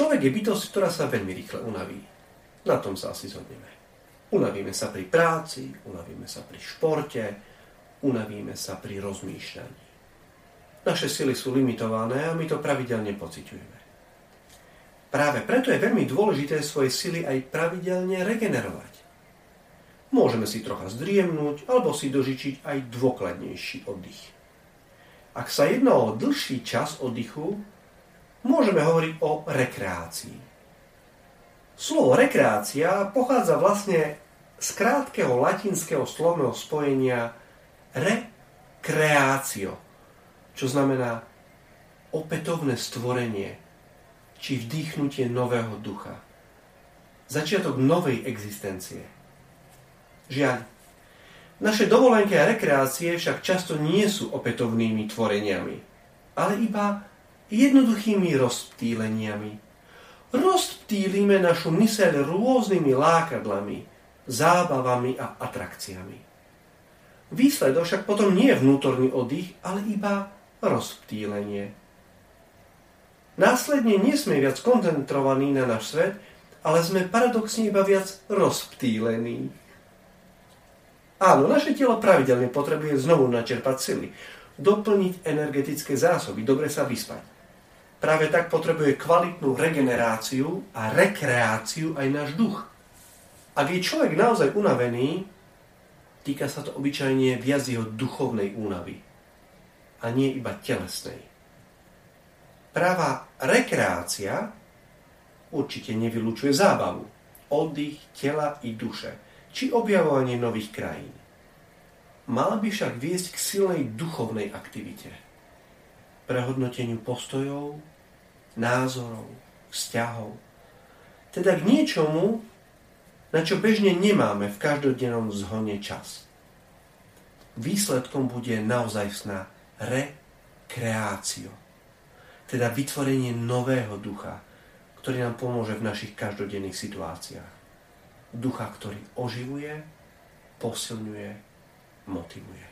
Človek je bytosť, ktorá sa veľmi rýchle unaví. Na tom sa asi zhodneme. Unavíme sa pri práci, unavíme sa pri športe, unavíme sa pri rozmýšľaní. Naše sily sú limitované a my to pravidelne pociťujeme. Práve preto je veľmi dôležité svoje sily aj pravidelne regenerovať. Môžeme si trocha zdriemnúť alebo si dožičiť aj dôkladnejší oddych. Ak sa jedná o dlhší čas oddychu, môžeme hovoriť o rekreácii. Slovo rekreácia pochádza vlastne z krátkeho latinského slovného spojenia recreatio, čo znamená opätovné stvorenie či vdýchnutie nového ducha. Začiatok novej existencie. Žiaľ, naše dovolenky a rekreácie však často nie sú opätovnými tvoreniami, ale iba jednoduchými rozptýleniami. Rozptýlime našu myseľ rôznymi lákadlami, zábavami a atrakciami. Výsledok však potom nie je vnútorný oddych, ale iba rozptýlenie. Následne nie sme viac koncentrovaní na náš svet, ale sme paradoxne iba viac rozptýlení. Áno, naše telo pravidelne potrebuje znovu načerpať sily, doplniť energetické zásoby, dobre sa vyspať. Práve tak potrebuje kvalitnú regeneráciu a rekreáciu aj náš duch. Ak je človek naozaj unavený, týka sa to obyčajne viac jeho duchovnej únavy a nie iba telesnej. Práva rekreácia určite nevylučuje zábavu, oddych tela i duše, či objavovanie nových krajín. Mala by však viesť k silnej duchovnej aktivite, prehodnoteniu postojov, názorov, vzťahov. Teda k niečomu, na čo bežne nemáme v každodennom zhone čas. Výsledkom bude naozajstná rekreácio, teda vytvorenie nového ducha, ktorý nám pomôže v našich každodenných situáciách. Ducha, ktorý oživuje, posilňuje, motivuje.